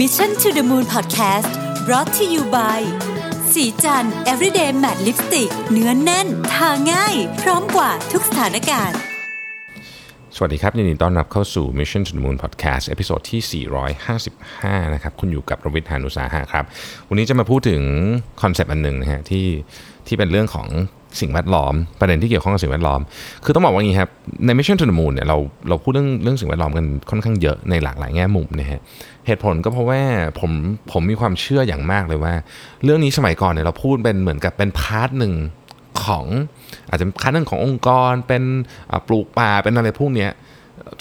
Mission to the Moon Podcast brought to you by ศรีจันทร์ everyday matte lipstick เนื้อแน่น ทาง่าย พร้อมกว่าทุกสถานการณ์ สวัสดีครับ ยินดีต้อนรับเข้าสู่ Mission to the Moon Podcast episode ที่ 455 นะครับ คุณอยู่กับรวิศ หาญอุตสาหะครับ วันนี้จะมาพูดถึงคอนเซปต์อันหนึ่งนะฮะที่ที่เป็นเรื่องของ สิ่งแวดล้อม ประเด็นที่เกี่ยวข้องกับสิ่งแวดล้อม คือต้องบอกว่าอย่างนี้ครับใน Mission to the Moon เนี่ยเราเราพูดเรื่องเรื่องสิ่งแวดล้อมกันค่อนข้างเยอะในหลากหลายแง่มุมนะฮะเหตุผลก็เพราะว่าผมผมมีความเชื่ออย่างมากเลยว่า เรื่องนี้สมัยก่อนเนี่ยเราพูดเป็นเหมือนกับเป็น part หนึ่งของอาจจะค่าเรื่องขององค์กร เป็นปลูกป่าเป็นอะไรพวกเนี้ย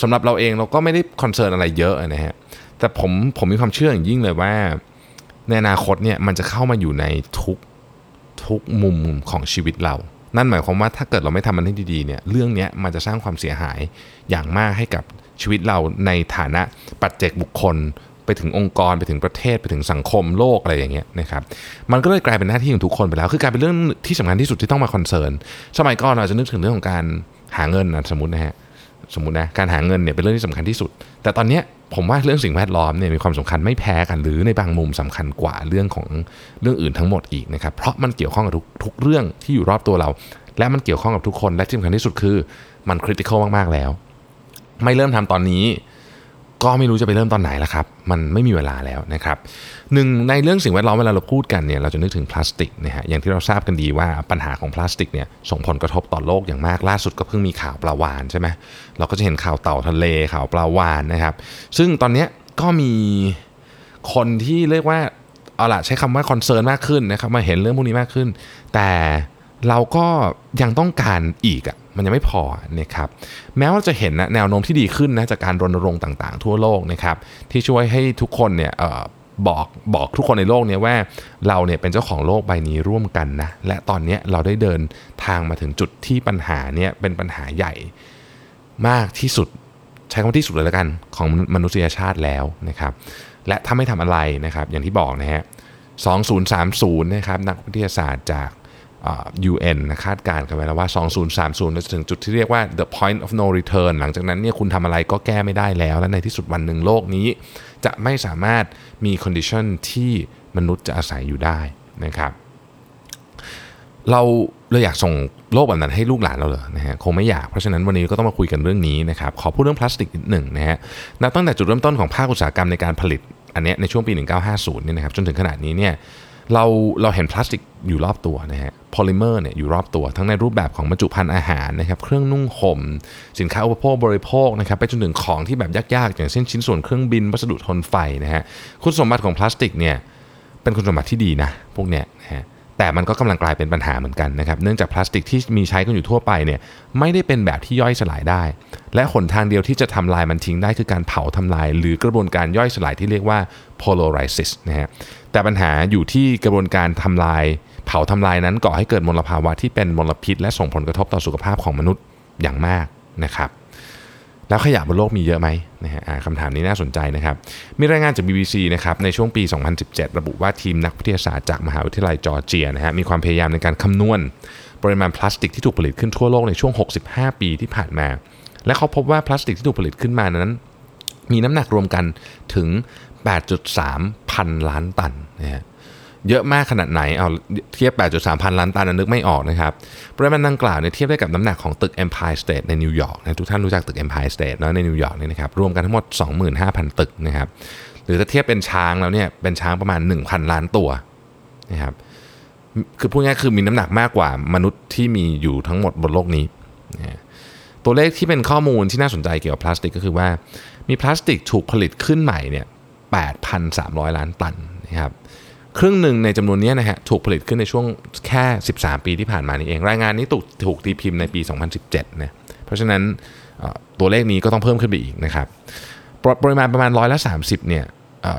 สำหรับเราเองเราก็ไม่ได้ concern อะไรเยอะนะฮะแต่ผมผมมีความเชื่ออย่างยิ่งเลยว่าในอนาคตเนี่ยมันจะเข้ามาอยู่ในทุก ทุกมุมของชีวิตเรา นั่นหมายความว่าถ้าเกิดเราไม่ทำมันให้ดีๆเนี่ยเรื่องนี้มันจะสร้างความเสียหายอย่างมากให้กับชีวิตเราในฐานะปัจเจกบุคคล ไปถึงองค์กรไปถึงประเทศไปถึงสังคมโลกอะไรอย่างเงี้ยนะครับมันก็เลยกลายเป็นหน้าที่ของทุกคนไปแล้ว คือกลายเป็นเรื่องที่สำคัญที่สุดที่ต้องมาคอนเซิร์นสมัยก่อนเราจะนึกถึงเรื่องของการหาเงินนะสมมตินะฮะ สมมตินะการหาเงินเนี่ยเป็นเรื่องที่สำคัญที่สุด แต่ตอนนี้ผมว่าเรื่องสิ่งแวดล้อมเนี่ยมีความสำคัญไม่แพ้กันหรือในบางมุมสำคัญกว่าเรื่องของเรื่องอื่นทั้งหมดอีกนะครับเพราะมันเกี่ยวข้องกับทุกทุกเรื่องที่อยู่รอบตัวเรา และมันเกี่ยวข้องกับทุกคนและที่สำคัญที่สุดคือมันคริติคอลมากๆแล้ว ไม่เริ่มทำตอนนี้ ก็ไม่รู้จะไปเริ่มตอนไหนและครับ มันไม่มีเวลาแล้วนะครับหนึ่งในเรื่องสิ่งแวดล้อมเวลาเราพูดกันเนี่ยเราจะนึกถึงพลาสติกนะฮะอย่างที่เราทราบกันดีว่าปัญหาของพลาสติกเนี่ยส่งผลกระทบต่อโลกอย่างมากล่าสุดก็เพิ่งมีข่าวปลาวานใช่ไหมเราก็จะเห็นข่าวเต่าทะเลข่าวปลาวานนะครับซึ่งตอนนี้ก็มีคนที่เรียกว่าเอาละใช้คำว่าคอนเซิร์นมากขึ้นนะครับมาเห็นเรื่องพวกนี้มากขึ้น แต่เราก็ยังต้องการอีกอะ มันยังไม่พอนะครับแม้ว่าจะเห็นนะแนวโน้มที่ดีขึ้นนะจากการรณรงค์ต่างๆ ทั่วโลกนะครับที่ช่วยให้ทุกคนเนี่ยออบอกบอกทุกคนในโลกเนี่ยว่าเราเนี่ยเป็นเจ้าของโลกใบนี้ร่วมกันนะและตอนนี้เราได้เดินทางมาถึงจุดที่ปัญหาเนี่ยเป็นปัญหาใหญ่มากที่สุดใช้คำว่าที่สุดเลยแล้วกันของมนุษยชาติแล้วนะครับและถ้าไม่ทำอะไรนะครับอย่างที่บอกนะฮะ2030นะครับนักวิทยาศาสตร์จาก UN นะคาดการณ์กันไว้แล้วว่า 2030 จะถึงจุดที่เรียกว่า the point of no return หลังจากนั้นเนี่ยคุณทำอะไรก็แก้ไม่ได้แล้ว และในที่สุดวันหนึ่งโลกนี้ จะไม่สามารถมี condition ที่มนุษย์จะอาศัยอยู่ได้นะครับ เราเราอยากส่งโลกแบบนั้นให้ลูกหลานเราเหรอนะฮะคงไม่อยากเพราะฉะนั้นวันนี้ก็ต้องมาคุยกันเรื่องนี้นะครับขอพูดเรื่องพลาสติกนิดหนึ่งนะฮะนับตั้งแต่จุดเริ่มต้นของภาคอุตสาหกรรมในการผลิตอันเนี้ยในช่วงปี 1950เนี่ยนะครับจนถึงขณะนี้เนี่ย เราเราเห็นพลาสติกอยู่รอบตัวนะฮะโพลิเมอร์เนี่ยอยู่รอบตัวทั้งในรูปแบบของบรรจุภัณฑ์อาหารนะครับเครื่องนุ่งห่มสินค้าอุปโภคบริโภคนะครับไปจนถึงของที่แบบยากๆ อย่างเช่นชิ้นส่วนเครื่องบินวัสดุทนไฟนะฮะคุณสมบัติของพลาสติกเนี่ยเป็นคุณสมบัติที่ดีนะพวกเนี่ย แต่มันก็กำลังกลายเป็นปัญหาเหมือนกันนะครับ เนื่องจากพลาสติกที่มีใช้กันอยู่ทั่วไปเนี่ยไม่ได้เป็นแบบที่ย่อยสลายได้ และหนทางเดียวที่จะทำลายมันทิ้งได้คือการเผาทำลาย หรือกระบวนการย่อยสลายที่เรียกว่า pyrolysis นะฮะ แต่ปัญหาอยู่ที่กระบวนการทำลาย เผาทำลายนั้นก่อให้เกิดมลภาวะที่เป็นมลพิษ และส่งผลกระทบต่อสุขภาพของมนุษย์อย่างมากนะครับ แล้วขยะบนโลกมีเยอะไหมนะฮะคำถามนี้น่าสนใจนะครับ มีรายงานจาก BBC นะครับในช่วงปี 2017 ระบุว่าทีมนักวิทยาศาสตร์จากมหาวิทยาลัยจอร์เจียนะฮะมีความพยายามในการคำนวณ ปริมาณพลาสติกที่ถูกผลิตขึ้นทั่วโลกในช่วง 65 ปีที่ผ่านมา และเขาพบว่าพลาสติกที่ถูกผลิตขึ้นมานั้น มีน้ำหนักรวมกันถึง 8.3 พันล้านตันนะฮะ เยอะมากขนาดไหนเอาเทียบ 8.3 พันล้านตันนึกไม่ออกนะครับปริมาณดังกล่าวเนี่ยเทียบได้กับน้ำหนักของตึก Empire State ในนิวยอร์กนะทุกท่านรู้จักตึก Empire State เนอะในนิวยอร์กเนี่ยนะครับรวมกันทั้งหมด 25,000 ตึกนะครับหรือถ้าเทียบเป็นช้างแล้วเนี่ยเป็นช้างประมาณ 1,000 ล้านตัวนะครับคือพูดง่ายคือมีน้ำหนักมากกว่ามนุษย์ที่มีอยู่ทั้งหมดบนโลกนี้นะตัวเลขที่เป็นข้อมูลที่น่าสนใจเกี่ยวกับพลาสติกก็คือว่ามีพลาสติกถูกผลิตขึ้นใหม่เนี่ย8,300 ล้านตันนะครับ ครึ่งหนึ่งในจำนวนนี้นะฮะถูกผลิตขึ้นในช่วงแค่ 13 ปีที่ผ่านมานี้เอง รายงานนี้ถูกถูกตีพิมพ์ในปี 2017นะเพราะฉะนั้นตัวเลขนี้ก็ต้องเพิ่มขึ้นไปอีกนะครับปรปริมาณประมาณร้อยละ30เนี่ย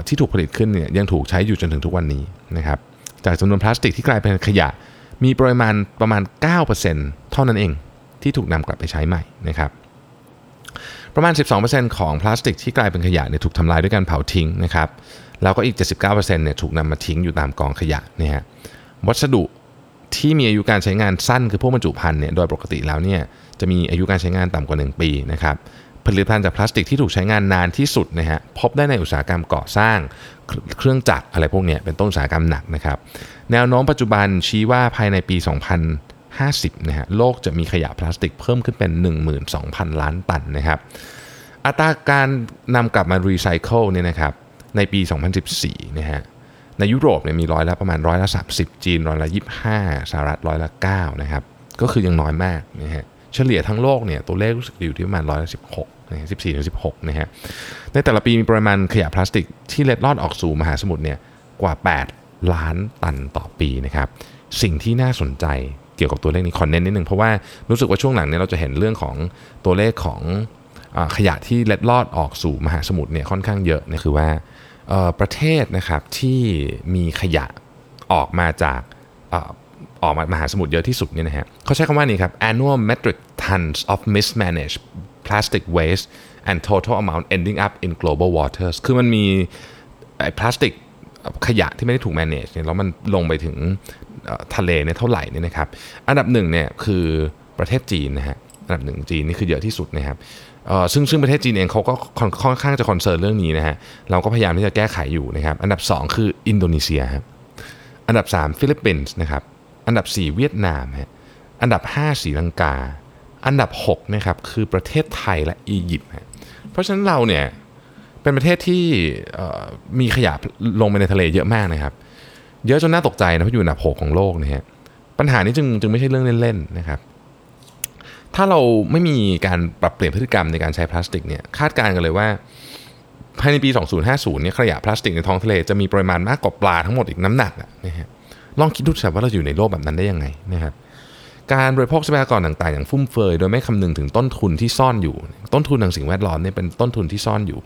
ที่ถูกผลิตขึ้นเนี่ยยังถูกใช้อยู่จนถึงทุกวันนี้นะครับจากจำนวนพลาสติกที่กลายเป็นขยะ มีปริมาณประมาณ 9%เท่านั้นเองที่ถูกนำกลับไปใช้ใหม่นะครับประมาณ 12%ของพลาสติกที่กลายเป็นขยะเนี่ยถูกทำลายด้วยการเผาทิ้งนะครับ แล้วก็อีก 79%เนี่ยถูกนำมาทิ้งอยู่ตามกองขยะเนี่ยฮะวัสดุที่มีอายุการใช้งานสั้นคือพวกบรรจุภัณฑ์เนี่ยโดยปกติแล้วเนี่ยจะมีอายุการใช้งานต่ำกว่า 1 ปีนะครับผลิตภัณฑ์จากพลาสติกที่ถูกใช้งานนานที่สุดนะฮะพบได้ในอุตสาหกรรมก่อสร้างเครื่องจักรอะไรพวกนี้เป็นต้นอุตสาหกรรมหนักนะครับแนวโน้มปัจจุบันชี้ว่าภายในปี 2050นะฮะโลกจะมีขยะพลาสติกเพิ่มขึ้นเป็น 12,000 ล้านตันนะครับอัตราการนำกลับมารีไซเคิลเนี่ยนะครับ ในปี 2014 นะฮะ ในยุโรปเนี่ยมีร้อยละประมาณร้อยละ 30 จีนร้อยละ 25 สหรัฐร้อยละ 9 นะครับ ก็คือยังน้อยมากนะฮะ เฉลี่ยทั้งโลกเนี่ยตัวเลขรู้สึกอยู่ที่ประมาณร้อยละ 16นะสิบสี่ถึงสิบหกนะฮะ ในแต่ละปีมีปริมาณขยะพลาสติกที่เล็ดลอดออกสู่มหาสมุทรเนี่ยกว่า 8 ล้านตันต่อปีนะครับ สิ่งที่น่าสนใจเกี่ยวกับตัวเลขนี้คอเน้นนิดนึงเพราะว่ารู้สึกว่าช่วงหลังเนี่ยเราจะเห็นเรื่องของตัวเลขของขยะที่เล็ดลอดออกสู่มหาสมุทรเนี่ยค่อนข้างเยอะนี่ยคือว่า ประเทศนะครับที่มีขยะออกมาจากออกมามหาสมุทรเยอะที่สุดเนี่ยนะฮะเขาใช้คำว่านี้ครับ annual metric tons of mismanaged plastic waste and total amount ending up in global waters คือมันมีพลาสติกขยะที่ไม่ได้ถูก manage เนี่ยแล้วมันลงไปถึงทะเลเนี่ยเท่าไหร่เนี่ยนะครับ อันดับหนึ่งเนี่ยคือประเทศจีนนะฮะ อันดับหนึ่งจีนนี่คือเยอะที่สุดนะครับ ซึ่งซึ่งประเทศจีนเองเขาก็ค่อนข้างจะ concern เรื่องนี้นะฮะเราก็พยายามที่จะแก้ไขอยู่นะครับอันดับ 2 คืออินโดนีเซียครับอันดับ 3 ฟิลิปปินส์นะครับอันดับ 4 เวียดนามฮะอันดับ5ศรีลังกา อันดับ6นะครับคือประเทศไทยและอียิปต์เพราะฉะนั้นเราเนี่ยเป็นประเทศที่มีขยะลงไปในทะเลเยอะมากนะครับ เยอะจนน่าตกใจนะเพราะอยู่อันดับ 6 ของโลกนะฮะปัญหานี้จึงจึงไม่ใช่เรื่องเล่นๆนะครับ ถ้าเราไม่มีการปรับเปลี่ยนพฤติกรรมในการใช้พลาสติกเนี่ยคาดการณ์กันเลยว่าภายในปี 2050เนี่ยขยะพลาสติกในท้องทะเลจะมีปริมาณมากกว่าปลาทั้งหมดอีกน้ำหนักนะฮะลองคิดดูสิว่าเราอยู่ในโลกแบบนั้นได้ยังไงนะครับการบริโภคทรัพยากรต่างๆ อย่างฟุ่มเฟือยโดยไม่คำนึงถึงต้นทุนที่ซ่อนอยู่ ต้นทุนทางสิ่งแวดล้อมเนี่ยเป็นต้นทุนที่ซ่อนอยู่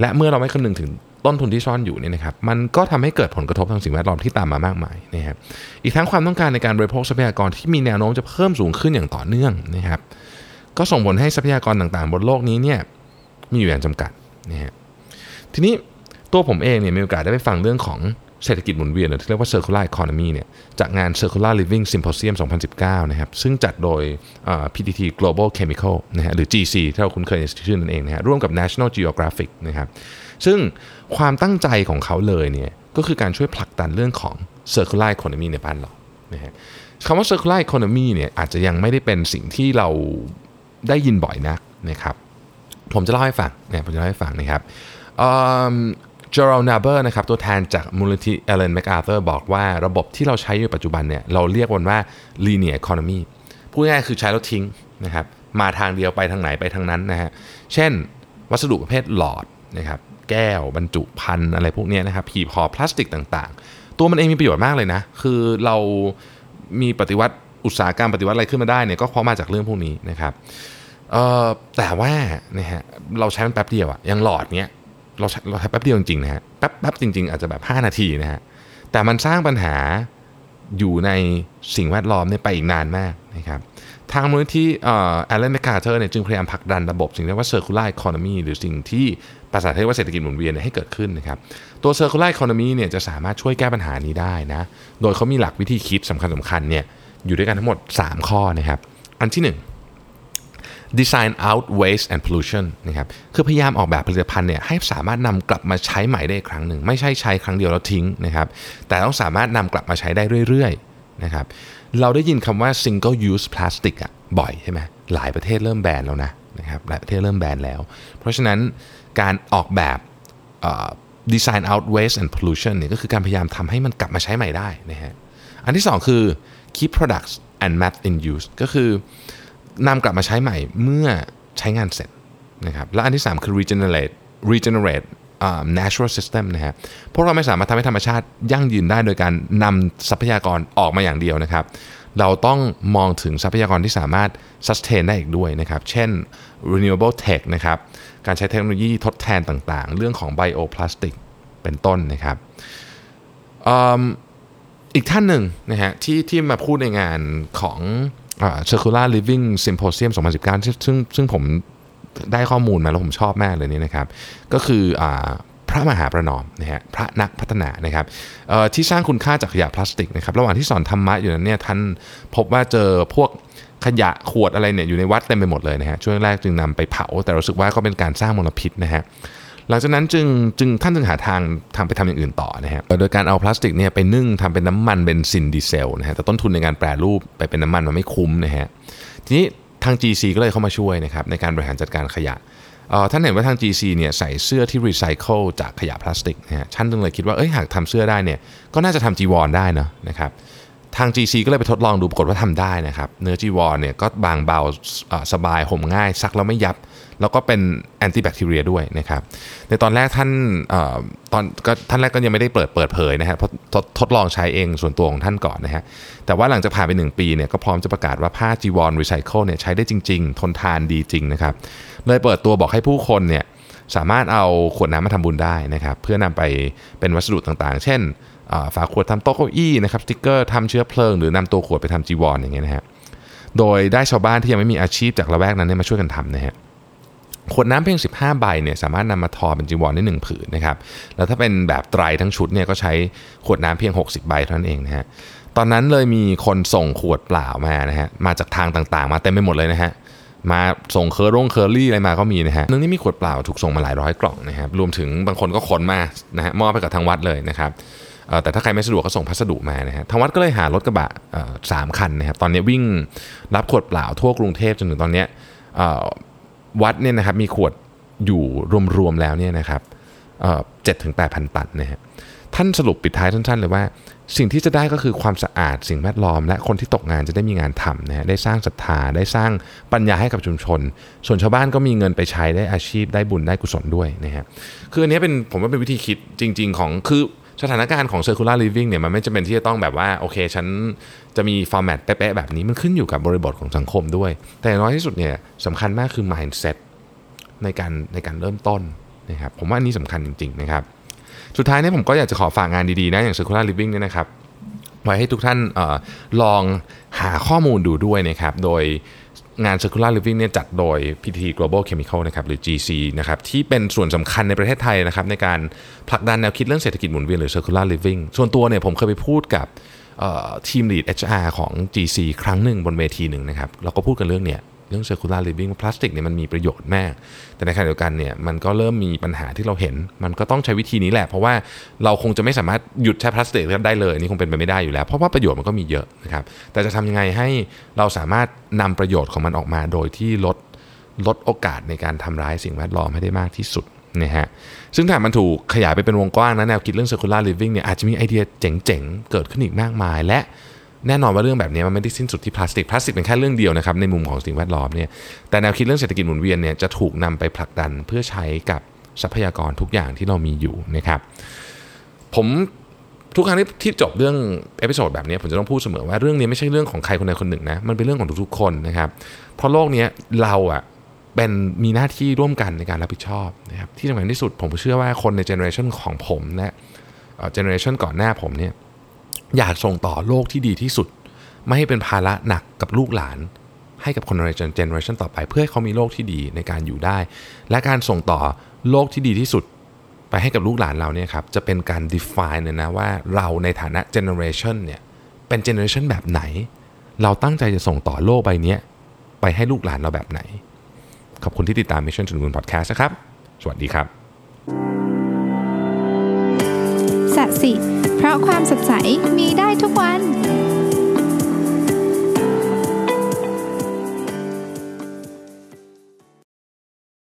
และเมื่อเราไม่คำนึงถึง ต้นทุนที่ซ่อนอยู่เนี่ยนะครับมันก็ทำให้เกิดผลกระทบทางสิ่งแวดล้อมที่ตามมามากมายนะครับอีกทั้งความต้องการในการบริโภคทรัพยากรที่มีแนวโน้มจะเพิ่มสูงขึ้นอย่างต่อเนื่องนะครับก็ส่งผลให้ทรัพยากรต่างๆ บนโลกนี้เนี่ยมีอยู่อย่างจำกัดนะฮะทีนี้ตัวผมเองเนี่ยมีโอกาสได้ไปฟังเรื่องของเศรษฐกิจหมุนเวียนหรือที่เรียกว่า circular economy เนี่ยจากงาน circular living symposium 2019 นะครับ ซึ่งจัดโดย PTT Global Chemical นะฮะหรือ GC ที่เราคุ้นเคยในชื่อนั่นเองนะฮะร่วมกับ National Geographic นะครับ ซึ่งความตั้งใจของเขาเลยเนี่ยก็คือการช่วยผลักดันเรื่องของ circular economy ในบ้านเรานะฮะคำว่า circular economy เนี่ยอาจจะยังไม่ได้เป็นสิ่งที่เราได้ยินบ่อยนักนะครับผมจะเล่าให้ฟังนะผมจะเล่าให้ฟังนะครับจอร์ลนาเบอร์นะครับตัวแทนจากมูลนิธิ Ellen MacArthur บอกว่าระบบที่เราใช้อยู่ปัจจุบันเนี่ยเราเรียกมันว่า linear economy พูดง่ายคือใช้แล้วทิ้งนะครับมาทางเดียวไปทางไหนไปทางนั้นนะฮะเช่น วัสดุประเภทหลอดนะครับ แก้ว บรรจุภัณฑ์อะไรพวกนี้นะครับผีพอพลาสติกต่างๆ ตัวมันเองมีประโยชน์มากเลยนะ คือเรามีปฏิวัติอุตสาหกรรมปฏิวัติอะไรขึ้นมาได้เนี่ยก็เพราะมาจากเรื่องพวกนี้นะครับแต่ว่านะฮะเราใช้มันแป๊บเดียวอะอยังหลอดเนี้ยเราเราใช้แป๊บเดียวจริงๆนะฮะแป๊บแป๊บจริง ๆ อาจจะแบบ 5 นาทีนะฮะแต่มันสร้างปัญหาอยู่ในสิ่งแวดล้อมเนี่ยไปอีกนานมากนะครับทางมูลนิธิเอ่อ Ellen MacArthur เนี่ยจึงพยายามผลักดันระบบสิ่งที่เรียกว่า circular economy หรือสิ่งที่ ภาษาไทยว่าเศรษฐกิจหมุนเวียนให้เกิดขึ้นนะครับ ตัว circular economy เนี่ยจะสามารถช่วยแก้ปัญหานี้ได้นะ โดยเขามีหลักวิธีคิดสำคัญสำคัญเนี่ยอยู่ด้วยกันทั้งหมด 3 ข้อนะครับ อันที่ 1 design out waste and pollution นะครับคือพยายามออกแบบผลิตภัณฑ์เนี่ยให้สามารถนำกลับมาใช้ใหม่ได้ครั้งหนึ่ง ไม่ใช่ใช้ครั้งเดียวแล้วทิ้งนะครับแต่ต้องสามารถนำกลับมาใช้ได้เรื่อยๆนะครับเราได้ยินคำว่า single use plastic อะบ่อยใช่ไหมหลายประเทศเริ่มแบนแล้วนะนะครับหลายประเทศเริ่มแบนแล้ว เพราะฉะนั้น การออกแบบ design out waste and pollution เนี่ยก็คือการพยายามทำให้มันกลับมาใช้ใหม่ได้นะฮะอันที่ 2 คือ keep products and math in use ก็คือนำกลับมาใช้ใหม่เมื่อใช้งานเสร็จนะครับและอันที่ 3 คือ regenerate regenerate uh, natural system นะฮะพวกเราไม่สามารถทำให้ธรรมชาติยั่งยืนได้โดยการนำทรัพยากรออกมาอย่างเดียวนะครับ เราต้องมองถึงทรัพยากรที่สามารถ sustain ได้อีกด้วยนะครับ เช่น renewable tech นะครับ การใช้เทคโนโลยีทดแทนต่างๆ เรื่องของ bioplastic เป็นต้นนะครับอีกท่านหนึ่งนะฮะที่ที่มาพูดในงานของ Circular Living Symposium 2019 ซึ่งซึ่งผมได้ข้อมูลมาแล้วผมชอบมากเลยนี่นะครับ ก็คืออพระมหาประนอมนะฮะพระนักพัฒนานะครับที่สร้างคุณค่าจากขยะพลาสติกนะครับระหว่างที่สอนธรรมะอยู่นั้นเนี่ยท่านพบว่าเจอพวก ขยะขวดอะไรเนี่ยอยู่ในวัดเต็มไปหมดเลยนะฮะช่วงแรกจึงนำไปเผา แต่รู้สึกว่าก็เป็นการสร้างมลพิษนะฮะหลังจากนั้นจึงจึงท่านจึงหาทางทางไปทำอย่างอื่นต่อนะฮะโดยการเอาพลาสติกเนี่ยไปนึ่งทำเป็นน้ำมันเบนซินดีเซลนะฮะแต่ต้นทุนในการแปรรูปไปเป็นน้ำมันมันไม่คุ้มนะฮะทีนี้ทาง GC ก็เลยเข้ามาช่วยนะครับในการบริหารจัดการขยะท่านเห็นว่าทาง GC เนี่ยใส่เสื้อที่รีไซเคิลจากขยะพลาสติกนะฮะท่านจึงเลยคิดว่าเอ้ยหากทำเสื้อได้เนี่ยก็น่าจะทำจีวรได้นะนะครับ ทาง GC ก็เลยไปทดลองดูปรากฏว่าทำได้นะครับ เนื้อจีวรเนี่ยก็บางเบาสบายห่มง่าย ซักแล้วไม่ยับ แล้วก็เป็นแอนตี้แบคทีเรียด้วยนะครับ ในตอนแรกท่านตอนก็ท่านแรกก็ยังไม่ได้เปิดเปิดเผยนะฮะเพราะทดทดลองใช้เองส่วนตัวของท่านก่อนนะฮะแต่ว่าหลังจากผ่านไป 1 ปีเนี่ยก็พร้อมจะประกาศว่าผ้าจีวรรีไซเคิลเนี่ยใช้ได้จริง ๆ ทนทานดีจริงนะครับเลยเปิดตัวบอกให้ผู้คนเนี่ยสามารถเอาขวดน้ำมาทำบุญได้นะครับ เพื่อนำไปเป็นวัสดุต่างๆ เช่น ฝาขวดทำโต๊ะเก้าอี้นะครับสติกเกอร์ทำเชื้อเพลิง หรือนำตัวขวดไปทำจีวรอย่างเงี้ยนะฮะโดยได้ชาวบ้านที่ยังไม่มีอาชีพจากละแวกนั้นมาช่วยกันทำนะฮะขวดน้ำเพียง 15 ใบเนี่ยสามารถนำมาทอเป็นจีวรได้หนึ่งผืนนะครับแล้วถ้าเป็นแบบไตรทั้งชุดเนี่ยก็ใช้ขวดน้ำเพียง 60 ใบเท่านั้นเองนะฮะตอนนั้นเลยมีคนส่งขวดเปล่ามานะฮะมาจากทางต่างๆ มาเต็มไปหมดเลยนะฮะมาส่งเคอร์รงเคอร์รี่อะไรมาก็มีนะฮะนึงนี่มีขวดเปล่าถูกส่งมาหลายร้อยกล่องนะครับรวมถึงบางคนก็ขนมานะฮะมอบไปกับทางวัดเลยนะครับ แต่ถ้าใครไม่สะดวกก็ส่งพัสดุมานะฮะทางวัดก็เลยหารถกระบะสามคันนะครับตอนนี้วิ่งรับขวดเปล่าทั่วกรุงเทพจนถึงตอนนี้วัดเนี่ยนะครับมีขวดอยู่รวมๆแล้วเนี่ยนะครับเจ็ดถึงแปดพันตันนะฮะท่านสรุปปิดท้ายสั้นๆเลยว่า สิ่งที่จะได้ก็คือความสะอาดสิ่งแวดล้อม และคนที่ตกงานจะได้มีงานทำนะฮะได้สร้างศรัทธาได้สร้างปัญญาให้กับชุมชน ส่วนชาวบ้านก็มีเงินไปใช้ได้อาชีพได้บุญได้กุศลด้วยนะฮะคืออันนี้เป็นผมว่าเป็นวิธีคิดจริง ๆ ของคือ สถานการณ์ของ circular living เนี่ยมันไม่จำเป็นที่จะต้องแบบว่าโอเคฉันจะมีฟอร์แมตเป๊ะๆแบบนี้มันขึ้นอยู่กับบริบทของสังคมด้วย แต่น้อยที่สุดเนี่ยสำคัญมากคือ mindset ในการในการเริ่มต้นนะครับผมว่าอันนี้สำคัญจริงๆนะครับสุดท้ายนี้ผมก็อยากจะขอฝากงานดีๆนะอย่าง circular living เนี่ยนะครับไว้ให้ทุกท่านออลองหาข้อมูลดูด้วยนะครับโดย งาน Circular Living เนี่ยจัดโดย PT Global Chemical นะครับหรือ GC นะครับที่เป็นส่วนสำคัญในประเทศไทยนะครับในการผลักดันแนวคิดเรื่องเศรษฐกิจหมุนเวียนหรือ Circular Living ส่วนตัวเนี่ยผมเคยไปพูดกับทีม Lead HR ของ GC ครั้งหนึ่งบนเวทีหนึ่งนะครับเราก็พูดกันเรื่องเนี้ย เรื่อง circular living พลาสติกเนี่ยมันมีประโยชน์มาก แต่ในขณะเดียวกันเนี่ยมันก็เริ่มมีปัญหาที่เราเห็น มันก็ต้องใช้วิธีนี้แหละ เพราะว่าเราคงจะไม่สามารถหยุดใช้พลาสติกได้เลยนี่คงเป็นไปไม่ได้อยู่แล้ว เพราะว่าประโยชน์มันก็มีเยอะนะครับแต่จะทำยังไงให้เราสามารถนำประโยชน์ของมันออกมาโดยที่ลดลดโอกาสในการทำร้ายสิ่งแวดล้อมให้ได้มากที่สุดนะฮะซึ่งถ้ามันถูกขยายไปเป็นวงกว้างนะแนวคิดเรื่อง circular living เนี่ยอาจจะมีไอเดียเจ๋งๆ เกิดขึ้นอีกมากมายและ แน่นอนว่าเรื่องแบบนี้มันไม่ได้สิ้นสุดที่พลาสติก พลาสติกเป็นแค่เรื่องเดียวนะครับในมุมของสิ่งแวดล้อมเนี่ย แต่แนวคิดเรื่องเศรษฐกิจหมุนเวียนเนี่ยจะถูกนำไปผลักดันเพื่อใช้กับทรัพยากรทุกอย่างที่เรามีอยู่นะครับ ผมทุกครั้งที่ที่จบเรื่อง episode แบบนี้ผมจะต้องพูดเสมอว่าเรื่องนี้ไม่ใช่เรื่องของใครคนใดคนหนึ่งนะ มันเป็นเรื่องของทุกๆคนนะครับ เพราะโลกนี้เราอะเป็นมีหน้าที่ร่วมกันในการรับผิดชอบนะครับที่สำคัญที่สุดผมเชื่อว่าคนในเจเนอเรชันของผมและเจเนอเรชันก่อนหน้าผมเนี่ย อยากส่งต่อโลกที่ดีที่สุด ไม่ให้เป็นภาระหนักกับลูกหลาน ให้กับคนในเจเนอเรชันต่อไป เพื่อให้เขามีโลกที่ดีในการอยู่ได้ และการส่งต่อโลกที่ดีที่สุด ไปให้กับลูกหลานเราเนี่ยครับจะเป็นการ define เลยนะว่าเราในฐานะเจเนอเรชันเนี่ยเป็นเจเนอเรชันแบบไหน เราตั้งใจจะส่งต่อโลกใบนี้ไปให้ลูกหลานเราแบบไหน ขอบคุณที่ติดตาม Mission to the Moon Podcast นะครับ สวัสดีครับ สิ เพราะความสดใสมีได้ทุกวัน